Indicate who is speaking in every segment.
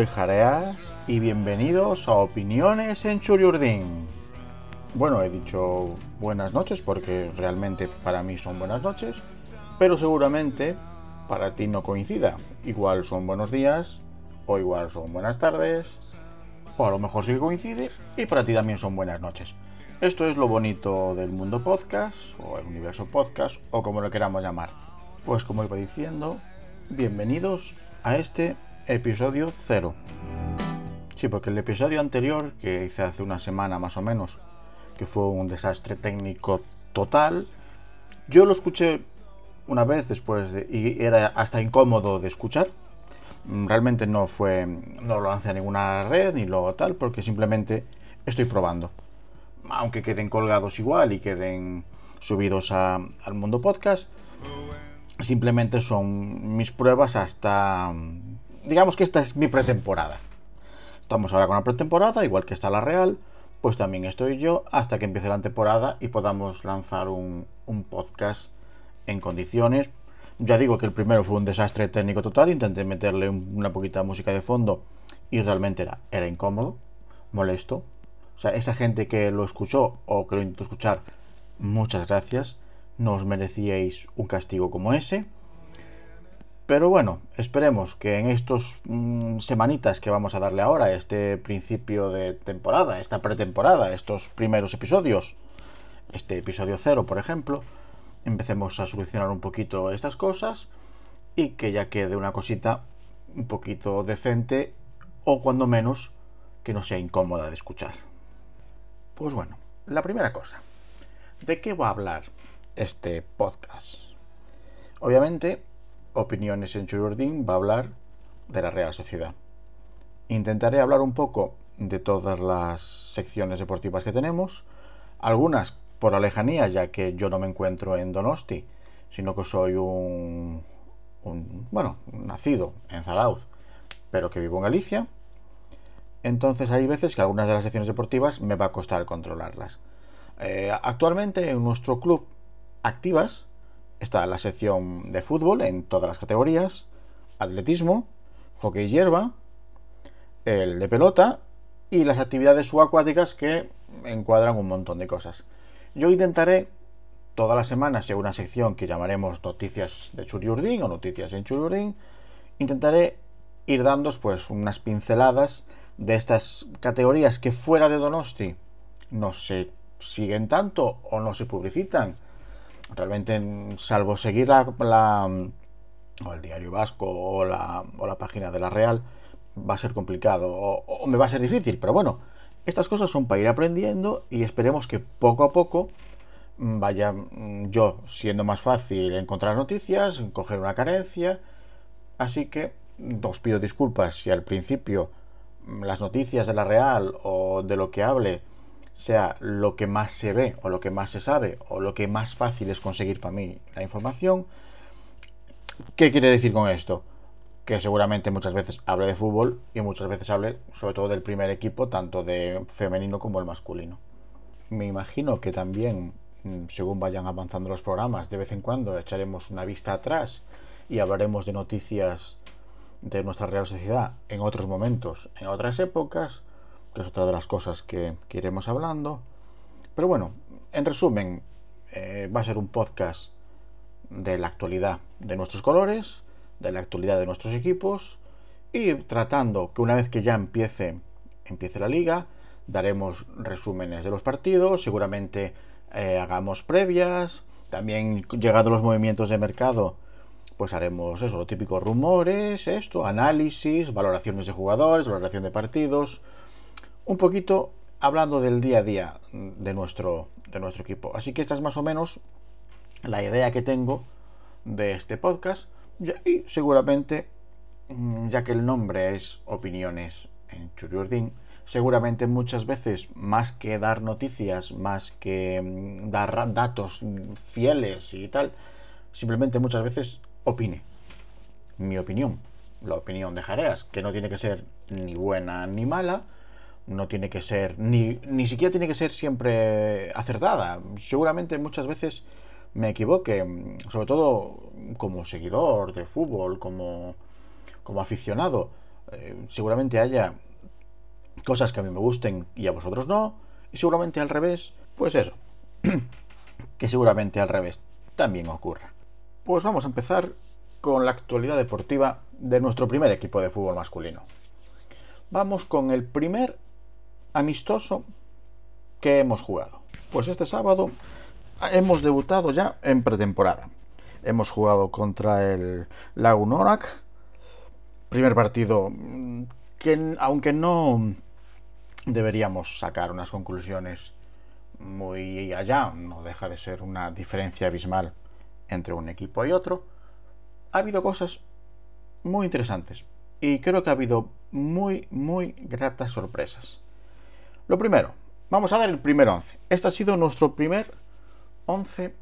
Speaker 1: soy Jareas y bienvenidos a Opiniones en Churiurdin. Bueno, he dicho buenas noches porque realmente para mí son buenas noches, pero seguramente para ti no coincida. Igual son buenos días, o igual son buenas tardes, o a lo mejor sí coincide, y para ti también son buenas noches. Esto es lo bonito del mundo podcast, o el universo podcast, o como lo queramos llamar. Pues como iba diciendo, bienvenidos a este episodio cero. Sí, porque el episodio anterior, que hice hace una semana más o menos, que fue un desastre técnico total, yo lo escuché una vez después de, y era hasta incómodo de escuchar. Mm, realmente no fue, no lo lancé a ninguna red ni lo tal, porque simplemente estoy probando. Aunque queden colgados igual y queden subidos a, al mundo podcast, simplemente son mis pruebas hasta, digamos que esta es mi pretemporada. Estamos ahora con la pretemporada, igual que está la Real, pues también estoy yo hasta que empiece la temporada y podamos lanzar un, un podcast en condiciones. Ya digo que el primero fue un desastre técnico total, intenté meterle una poquita música de fondo y realmente era, era incómodo, molesto. O sea, esa gente que lo escuchó o que lo intentó escuchar, muchas gracias. No os merecíais un castigo como ese. Pero bueno, esperemos que en estos mmm, semanitas que vamos a darle ahora, este principio de temporada, esta pretemporada, estos primeros episodios, este episodio cero, por ejemplo, empecemos a solucionar un poquito estas cosas y que ya quede una cosita un poquito decente o cuando menos que no sea incómoda de escuchar. Pues bueno, la primera cosa, ¿de qué va a hablar este podcast? Obviamente, Opiniones en Chururdín va a hablar de la Real Sociedad. Intentaré hablar un poco de todas las secciones deportivas que tenemos, algunas por la lejanía, ya que yo no me encuentro en Donosti, sino que soy un, un bueno, nacido en Zarauz, pero que vivo en Galicia. Entonces hay veces que algunas de las secciones deportivas me va a costar controlarlas. Eh, actualmente en nuestro club activas está la sección de fútbol en todas las categorías, atletismo, hockey hierba, el de pelota y las actividades subacuáticas que encuadran un montón de cosas. Yo intentaré todas las semanas en una sección que llamaremos Noticias de Churiurdín o Noticias en Churiurdín. Intentaré ir dando pues unas pinceladas de estas categorías que fuera de Donosti no se siguen tanto o no se publicitan. Realmente, salvo seguir la, o el diario vasco o la, o la, página de la Real, va a ser complicado o, o me va a ser difícil, pero bueno, estas cosas son para ir aprendiendo y esperemos que poco a poco vaya yo siendo más fácil encontrar noticias, coger una carencia. Así que os pido disculpas si al principio las noticias de la Real o de lo que hable sea lo que más se ve o lo que más se sabe o lo que más fácil es conseguir para mí la información. ¿Qué quiere decir con esto? que seguramente muchas veces hable de fútbol y muchas veces hable sobre todo del primer equipo, tanto de femenino como el masculino. Me imagino que también, mm, según vayan avanzando los programas, de vez en cuando echaremos una vista atrás y hablaremos de noticias de nuestra Real Sociedad en otros momentos, en otras épocas, que es otra de las cosas que, que iremos hablando. Pero bueno, en resumen, eh, va a ser un podcast de la actualidad de nuestros colores, de la actualidad de nuestros equipos y tratando que una vez que ya empiece, empiece la liga, daremos resúmenes de los partidos, seguramente eh, hagamos previas, también llegados los movimientos de mercado, pues haremos eso, lo típico rumores, esto, análisis, valoraciones de jugadores, valoración de partidos, un poquito hablando del día a día de nuestro, de nuestro equipo. Así que esta es más o menos la idea que tengo de este podcast. Y seguramente, mm, ya que el nombre es Opiniones en Churiurdin, seguramente muchas veces, más que dar noticias, más que mm, dar datos fieles y tal, simplemente muchas veces opine. Mi opinión, la opinión de Jareas, que no tiene que ser ni buena ni mala, no tiene que ser, ni, ni siquiera tiene que ser siempre acertada. Seguramente muchas veces me equivoque, sobre todo como seguidor de fútbol, como, como aficionado. Eh, seguramente haya cosas que a mí me gusten y a vosotros no. Y seguramente al revés, pues eso. que seguramente al revés también ocurra. Pues vamos a empezar con la actualidad deportiva de nuestro primer equipo de fútbol masculino. Vamos con el primer amistoso que hemos jugado. Pues este sábado hemos debutado ya en pretemporada. Hemos jugado contra el Lagunorak. Primer partido mm, que aunque no deberíamos sacar unas conclusiones muy allá, no deja de ser una diferencia abismal entre un equipo y otro, ha habido cosas muy interesantes y creo que ha habido muy, muy gratas sorpresas. Lo primero, vamos a dar el primer 11. Este ha sido nuestro primer 11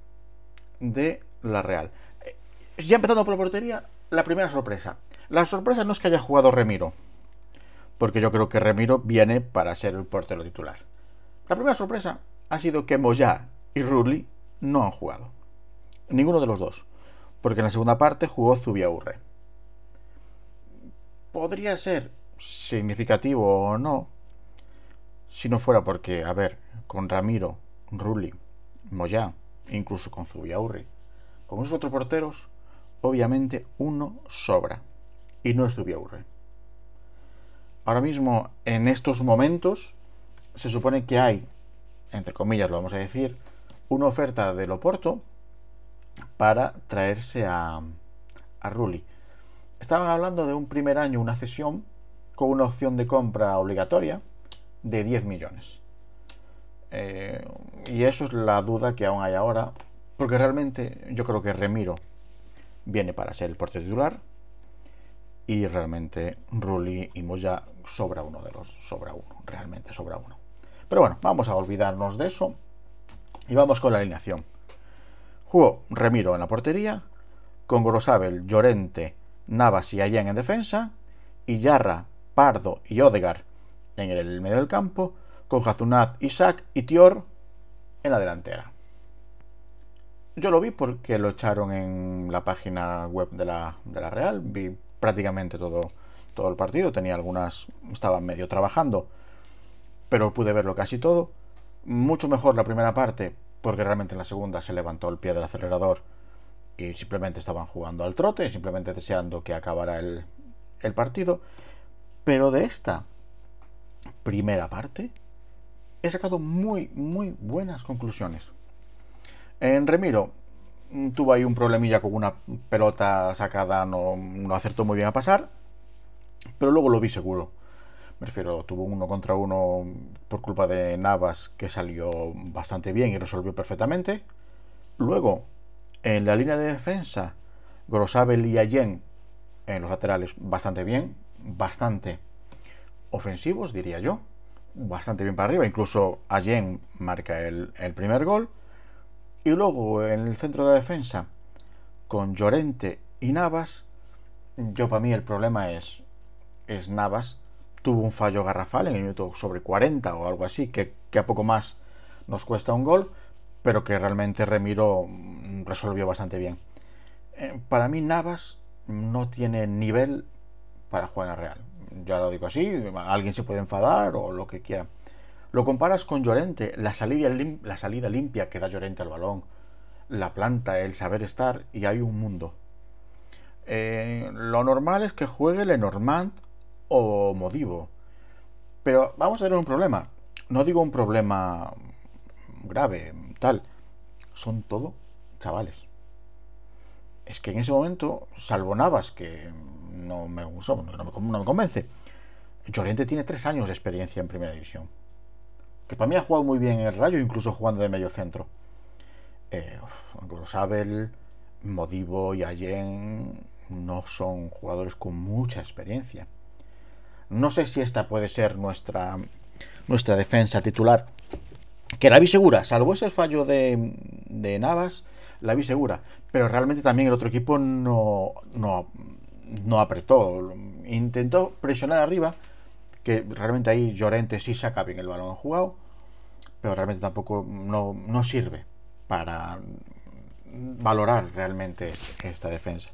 Speaker 1: de la Real. Eh, ya empezando por la portería, la primera sorpresa. La sorpresa no es que haya jugado Remiro, porque yo creo que Remiro viene para ser el portero titular. La primera sorpresa ha sido que Moya y Rulli no han jugado. Ninguno de los dos. Porque en la segunda parte jugó Zubiaurre. Podría ser significativo o no, si no fuera porque, a ver, con Ramiro, Rulli, Moya, incluso con Zubiaurre, con esos otros porteros, obviamente uno sobra. Y no es Zubiaurre. Ahora mismo, en estos momentos, se supone que hay entre comillas lo vamos a decir, una oferta del Oporto para traerse a, a Rulli. Estaban hablando de un primer año, una cesión con una opción de compra obligatoria de 10 millones. Eh, y eso es la duda que aún hay ahora, porque realmente yo creo que Remiro viene para ser el portero titular y realmente Rulli y Moya sobra uno de los, sobra uno, realmente sobra uno. Pero bueno, vamos a olvidarnos de eso y vamos con la alineación. Jugó Remiro en la portería, con Grosabel, Llorente, Navas y Allen en defensa, y Yarra, Pardo y Odegar en el medio del campo, con Hazunaz, Isaac y Tior en la delantera. Yo lo vi porque lo echaron en la página web de la, de la Real, vi prácticamente todo, todo el partido, tenía algunas, estaba medio trabajando pero pude verlo casi todo. Mucho mejor la primera parte, porque realmente en la segunda se levantó el pie del acelerador y simplemente estaban jugando al trote, simplemente deseando que acabara el, el partido. Pero de esta primera parte he sacado muy, muy buenas conclusiones. En Remiro mm, tuvo ahí un problemilla con una pelota sacada, no, no acertó muy bien a pasar, pero luego lo vi seguro. Me refiero, tuvo uno contra uno por culpa de Navas que salió bastante bien y resolvió perfectamente. Luego, en la línea de defensa, Grosabel y Allen en los laterales bastante bien, bastante ofensivos, diría yo. Bastante bien para arriba. Incluso Allen marca el, primer gol. Y luego en el centro de defensa, con Llorente y Navas, yo para mí el problema es, es Navas tuvo un fallo garrafal en el minuto sobre 40 o algo así, que, a poco más nos cuesta un gol, pero que realmente Remiro mm, resolvió bastante bien. Eh, para mí Navas no tiene nivel para jugar en Real. Ya lo digo así, alguien se puede enfadar o lo que quiera. Lo comparas con Llorente, la salida, la salida limpia que da Llorente al balón, la planta, el saber estar, y hay un mundo. Eh, lo normal es que juegue Lenormand o Modivo. Pero vamos a tener un problema. No digo un problema grave, tal. Son todo chavales. Es que en ese momento, salvo Navas, que no me no me, convence, Llorente tiene tres años de experiencia en primera división. Que para mí ha jugado muy bien en el Rayo, incluso jugando de medio centro. Eh, Grosabel, Modivo y Allen no son jugadores con mucha experiencia. No sé si esta puede ser nuestra, nuestra defensa titular. Que la vi segura, salvo ese fallo de, de Navas, la vi segura. Pero realmente también el otro equipo no, no, no apretó. Intentó presionar arriba, que realmente ahí Llorente sí saca bien el balón jugado, pero realmente tampoco no, no sirve para valorar realmente esta defensa.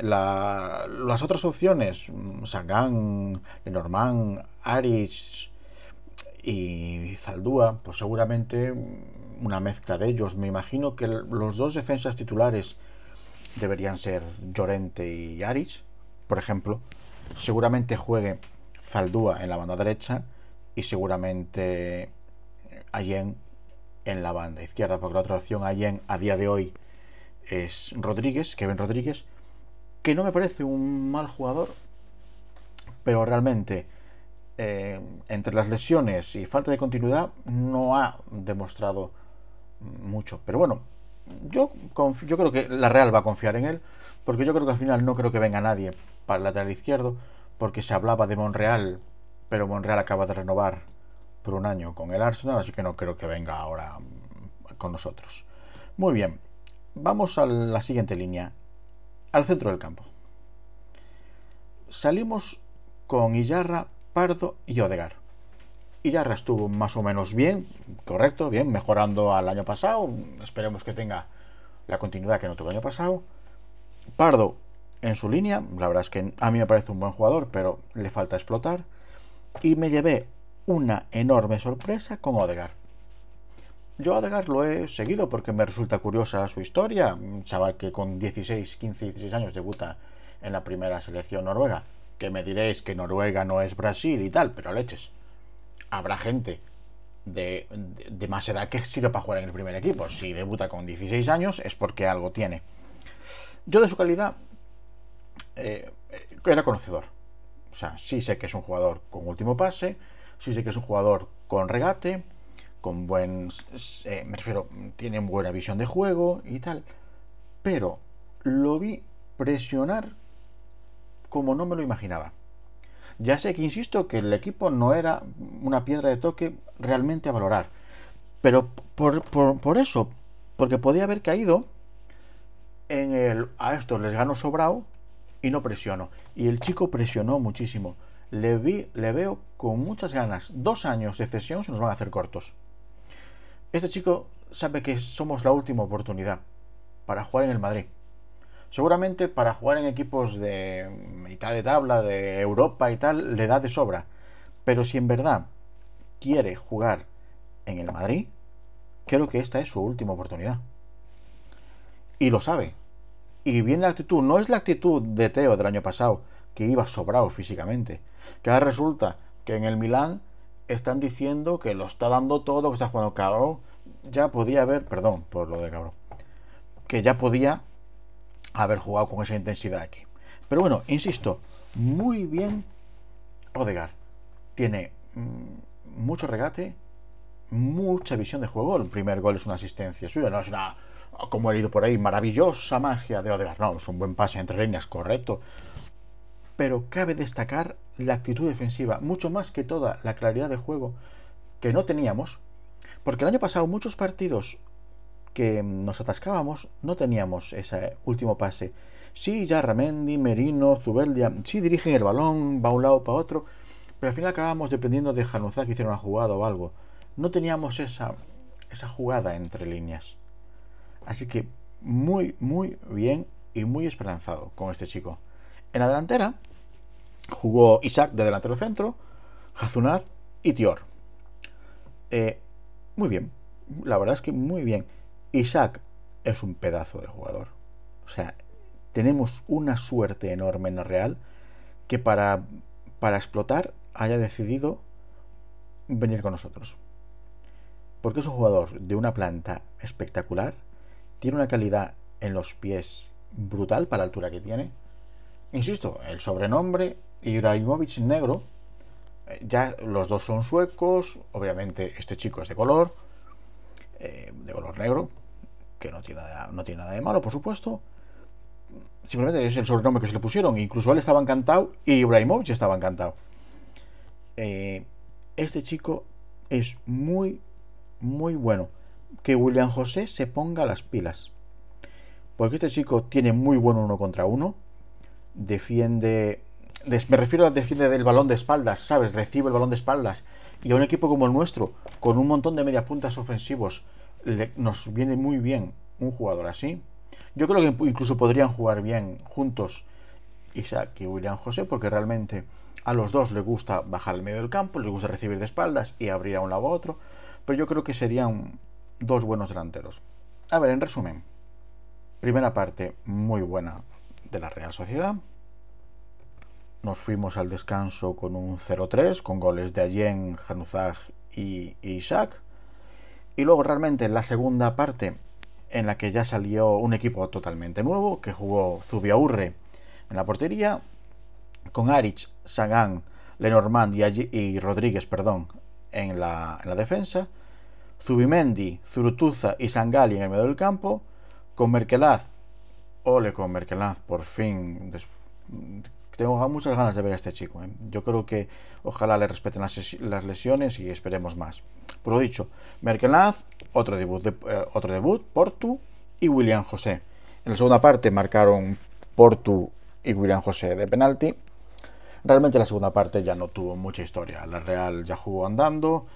Speaker 1: las otras opciones, Sangán, Lenormand, Aris y Zaldúa, pues seguramente una mezcla de ellos. Me imagino que los dos defensas titulares deberían ser Llorente y Aris, por ejemplo. Seguramente juegue Zaldúa en la banda derecha y seguramente Allen en la banda izquierda, porque la otra opción Allen a día de hoy es Rodríguez, Kevin Rodríguez, que no me parece un mal jugador, pero realmente eh, entre las lesiones y falta de continuidad no ha demostrado mucho. Pero bueno, yo, yo creo que la Real va a confiar en él, porque yo creo que al final no creo que venga nadie para el lateral izquierdo, porque se hablaba de Monreal, pero Monreal acaba de renovar por un año con el Arsenal, así que no creo que venga ahora con nosotros. Muy bien, vamos a la siguiente línea, al centro del campo. Salimos con Illarra, Pardo y Odegar. Illarra estuvo más o menos bien, correcto, bien, mejorando al año pasado. Esperemos que tenga la continuidad que no tuvo el año pasado. Pardo en su línea, la verdad es que a mí me parece un buen jugador, pero le falta explotar. Y me llevé una enorme sorpresa con Odegar. Yo a Odegaard lo he seguido porque me resulta curiosa su historia. Un chaval que con 16, 15, 16 años debuta en la primera selección noruega. Que me diréis que Noruega no es Brasil y tal, pero leches. Habrá gente de, más edad que sirve para jugar en el primer equipo. Si debuta con 16 años es porque algo tiene. Yo de su calidad eh, era conocedor. O sea, sí sé que es un jugador con último pase, sí sé que es un jugador con regate, con buen. Eh, me refiero, tienen buena visión de juego y tal. Pero lo vi presionar como no me lo imaginaba. Ya sé que insisto que el equipo no era una piedra de toque realmente a valorar. Pero por, por, eso, porque podía haber caído en el. A esto les gano sobrado y no presiono. Y el chico presionó muchísimo. Le, vi, le veo con muchas ganas. Dos años de cesión se nos van a hacer cortos. Este chico sabe que somos la última oportunidad para jugar en el Madrid. Seguramente para jugar en equipos de mitad de tabla, de Europa y tal, le da de sobra. Pero si en verdad quiere jugar en el Madrid, creo que esta es su última oportunidad. Y lo sabe. Y bien la actitud, no es la actitud de Teo del año pasado, que iba sobrado físicamente. Que ahora resulta que en el Milán están diciendo que lo está dando todo, que está jugando cabrón. Ya podía haber, perdón por lo de cabrón, que ya podía haber jugado con esa intensidad aquí. Pero bueno, insisto, muy bien Odegar. Tiene mm, mucho regate, mucha visión de juego. El primer gol es una asistencia suya, no es una, como he leído por ahí, maravillosa magia de Odegar. No, es un buen pase entre líneas, correcto pero cabe destacar la actitud defensiva, mucho más que toda la claridad de juego que no teníamos, porque el año pasado muchos partidos que nos atascábamos no teníamos ese último pase. Sí, ya Ramendi, Merino, Zubeldia, sí dirigen el balón, va un lado para otro, pero al final acabamos dependiendo de Januzá que hiciera una jugada o algo. No teníamos esa, esa jugada entre líneas. Así que muy, muy bien y muy esperanzado con este chico. En la delantera, Jugó Isaac de delantero centro, Hazunat y Tior. Eh, muy bien, la verdad es que muy bien. Isaac es un pedazo de jugador. O sea, tenemos una suerte enorme en la Real que para, para explotar haya decidido venir con nosotros. Porque es un jugador de una planta espectacular, tiene una calidad en los pies brutal para la altura que tiene. Insisto, el sobrenombre Ibrahimovic negro. Eh, ya los dos son suecos. Obviamente este chico es de color. Eh, de color negro. Que no tiene, nada, no tiene nada de malo, por supuesto. Simplemente es el sobrenombre que se le pusieron. Incluso él estaba encantado y Ibrahimovic estaba encantado. Eh, este chico es muy, muy bueno. Que William José se ponga las pilas. Porque este chico tiene muy buen uno contra uno. Defiende me refiero a defiende del balón de espaldas, ¿sabes? Recibe el balón de espaldas. Y a un equipo como el nuestro, con un montón de mediapuntas ofensivos, nos viene muy bien un jugador así. Yo creo que incluso podrían jugar bien juntos Isaac y William José, porque realmente a los dos les gusta bajar al medio del campo, les gusta recibir de espaldas y abrir a un lado a otro, pero yo creo que serían dos buenos delanteros. A ver, en resumen, primera parte muy buena de la Real Sociedad. Nos fuimos al descanso con un 0-3, con goles de Allen, Januzaj y, y Isaac. Y luego realmente en la segunda parte, en la que ya salió un equipo totalmente nuevo, que jugó Zubiaurre en la portería, con Arich, Sagan, Lenormand y, Rodríguez perdón, en, la, en la defensa, Zubimendi, Zurutuza y Sangali en el medio del campo, con Merkelaz, ole con Merkelaz, por fin, tengo muchas ganas de ver a este chico. ¿eh? Yo creo que ojalá le respeten las, lesiones y esperemos más. Por lo dicho, Merkelaz, otro debut, de, eh, otro debut, Portu y William José. En la segunda parte marcaron Portu y William José de penalti. Realmente la segunda parte ya no tuvo mucha historia. La Real ya jugó andando.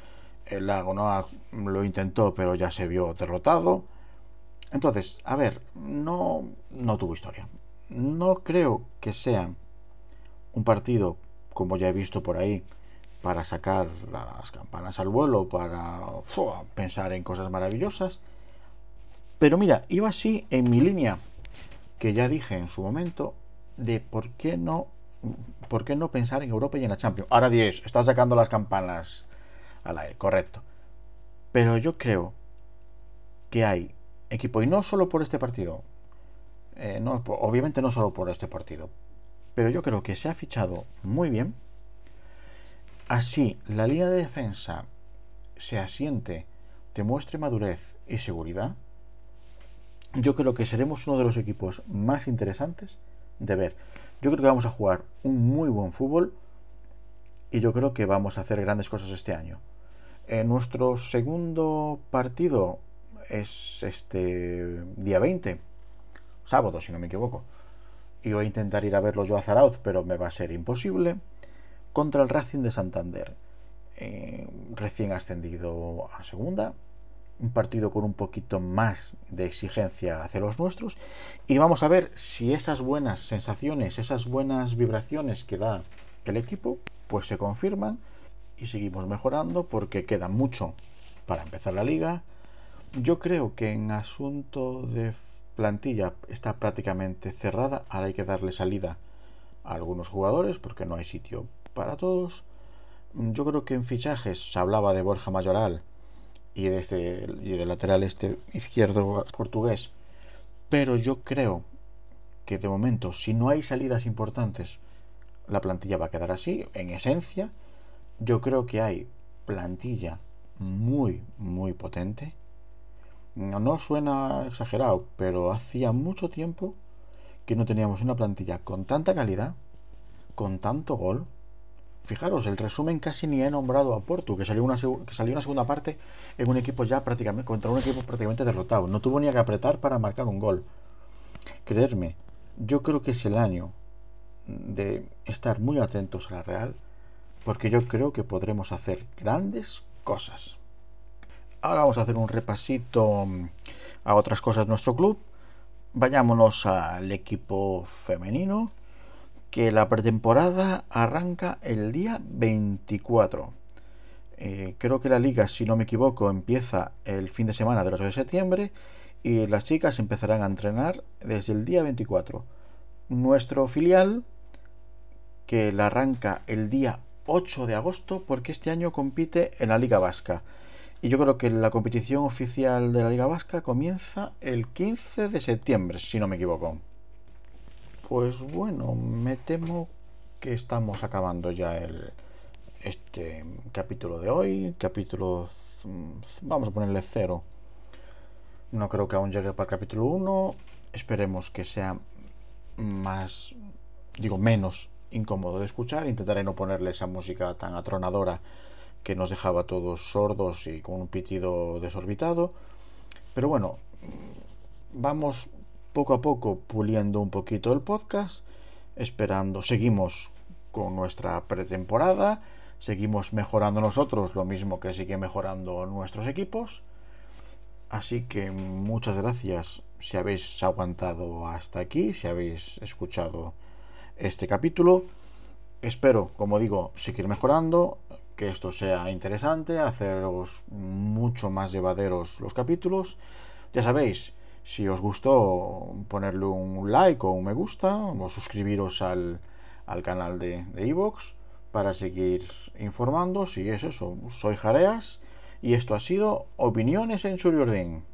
Speaker 1: El Lago no lo intentó, pero ya se vio derrotado. Entonces, a ver, no, no tuvo historia. No creo que sea un partido, como ya he visto por ahí, para sacar las campanas al vuelo, para pensar en cosas maravillosas. Pero mira, iba así en mi línea, que ya dije en su momento, de por qué no, por qué no pensar en Europa y en la Champions. Ahora 10, está sacando las campanas al aire, correcto. Pero yo creo que hay equipo, y no solo por este partido, eh, no, obviamente no solo por este partido, pero yo creo que se ha fichado muy bien. Así la línea de defensa se asiente, demuestre madurez y seguridad. Yo creo que seremos uno de los equipos más interesantes de ver. Yo creo que vamos a jugar un muy buen fútbol y yo creo que vamos a hacer grandes cosas este año. En nuestro segundo partido es este día 20, sábado si no me equivoco. Y voy a intentar ir a verlo yo a Zarauz, pero me va a ser imposible. Contra el Racing de Santander, eh, recién ascendido a segunda un partido con un poquito más de exigencia hacia los nuestros y vamos a ver si esas buenas sensaciones, esas buenas vibraciones que da el equipo, pues se confirman y seguimos mejorando porque queda mucho para empezar la liga. Yo creo que en asunto de plantilla está prácticamente cerrada, ahora hay que darle salida a algunos jugadores porque no hay sitio para todos. Yo creo que en fichajes se hablaba de Borja Mayoral y de este y lateral este izquierdo portugués. Pero yo creo que de momento, si no hay salidas importantes, la plantilla va a quedar así, en esencia. Yo creo que hay plantilla muy, muy potente. No, suena exagerado, pero hacía mucho tiempo que no teníamos una plantilla con tanta calidad, con tanto gol, Fijaros, el resumen casi ni he nombrado a Porto, que salió una, que salió una segunda parte en un equipo ya prácticamente, contra un equipo prácticamente derrotado. No tuvo ni que apretar para marcar un gol. Creerme, yo creo que es el año de estar muy atentos a la Real, porque yo creo que podremos hacer grandes cosas. Ahora vamos a hacer un repasito mm, a otras cosas de nuestro club. Vayámonos al equipo femenino que la pretemporada arranca el día 24. Eh, creo que la liga, si no me equivoco, empieza el fin de semana del 8 de septiembre y las chicas empezarán a entrenar desde el día 24. Nuestro filial, que la arranca el día 8 de agosto, porque este año compite en la Liga Vasca. Y yo creo que la competición oficial de la Liga Vasca comienza el 15 de septiembre, si no me equivoco. Pues bueno, me temo que estamos acabando ya el, este capítulo de hoy. Capítulo, vamos a ponerle cero. No creo que aún llegue para el capítulo 1. Esperemos que sea más, digo, menos incómodo de escuchar. Intentaré no ponerle esa música tan atronadora que nos dejaba todos sordos y con un pitido desorbitado. Pero bueno, vamos poco a poco puliendo un poquito el podcast, esperando, seguimos con nuestra pretemporada, seguimos mejorando nosotros lo mismo que sigue mejorando nuestros equipos. Así que muchas gracias si habéis aguantado hasta aquí, si habéis escuchado este capítulo. Espero, como digo, seguir mejorando, que esto sea interesante, haceros mucho más llevaderos los capítulos. Ya sabéis, si os gustó, ponerle un like o un me gusta, o suscribiros al, al canal de Evox para seguir informando. Si es eso, soy Jareas y esto ha sido Opiniones en Suriordín.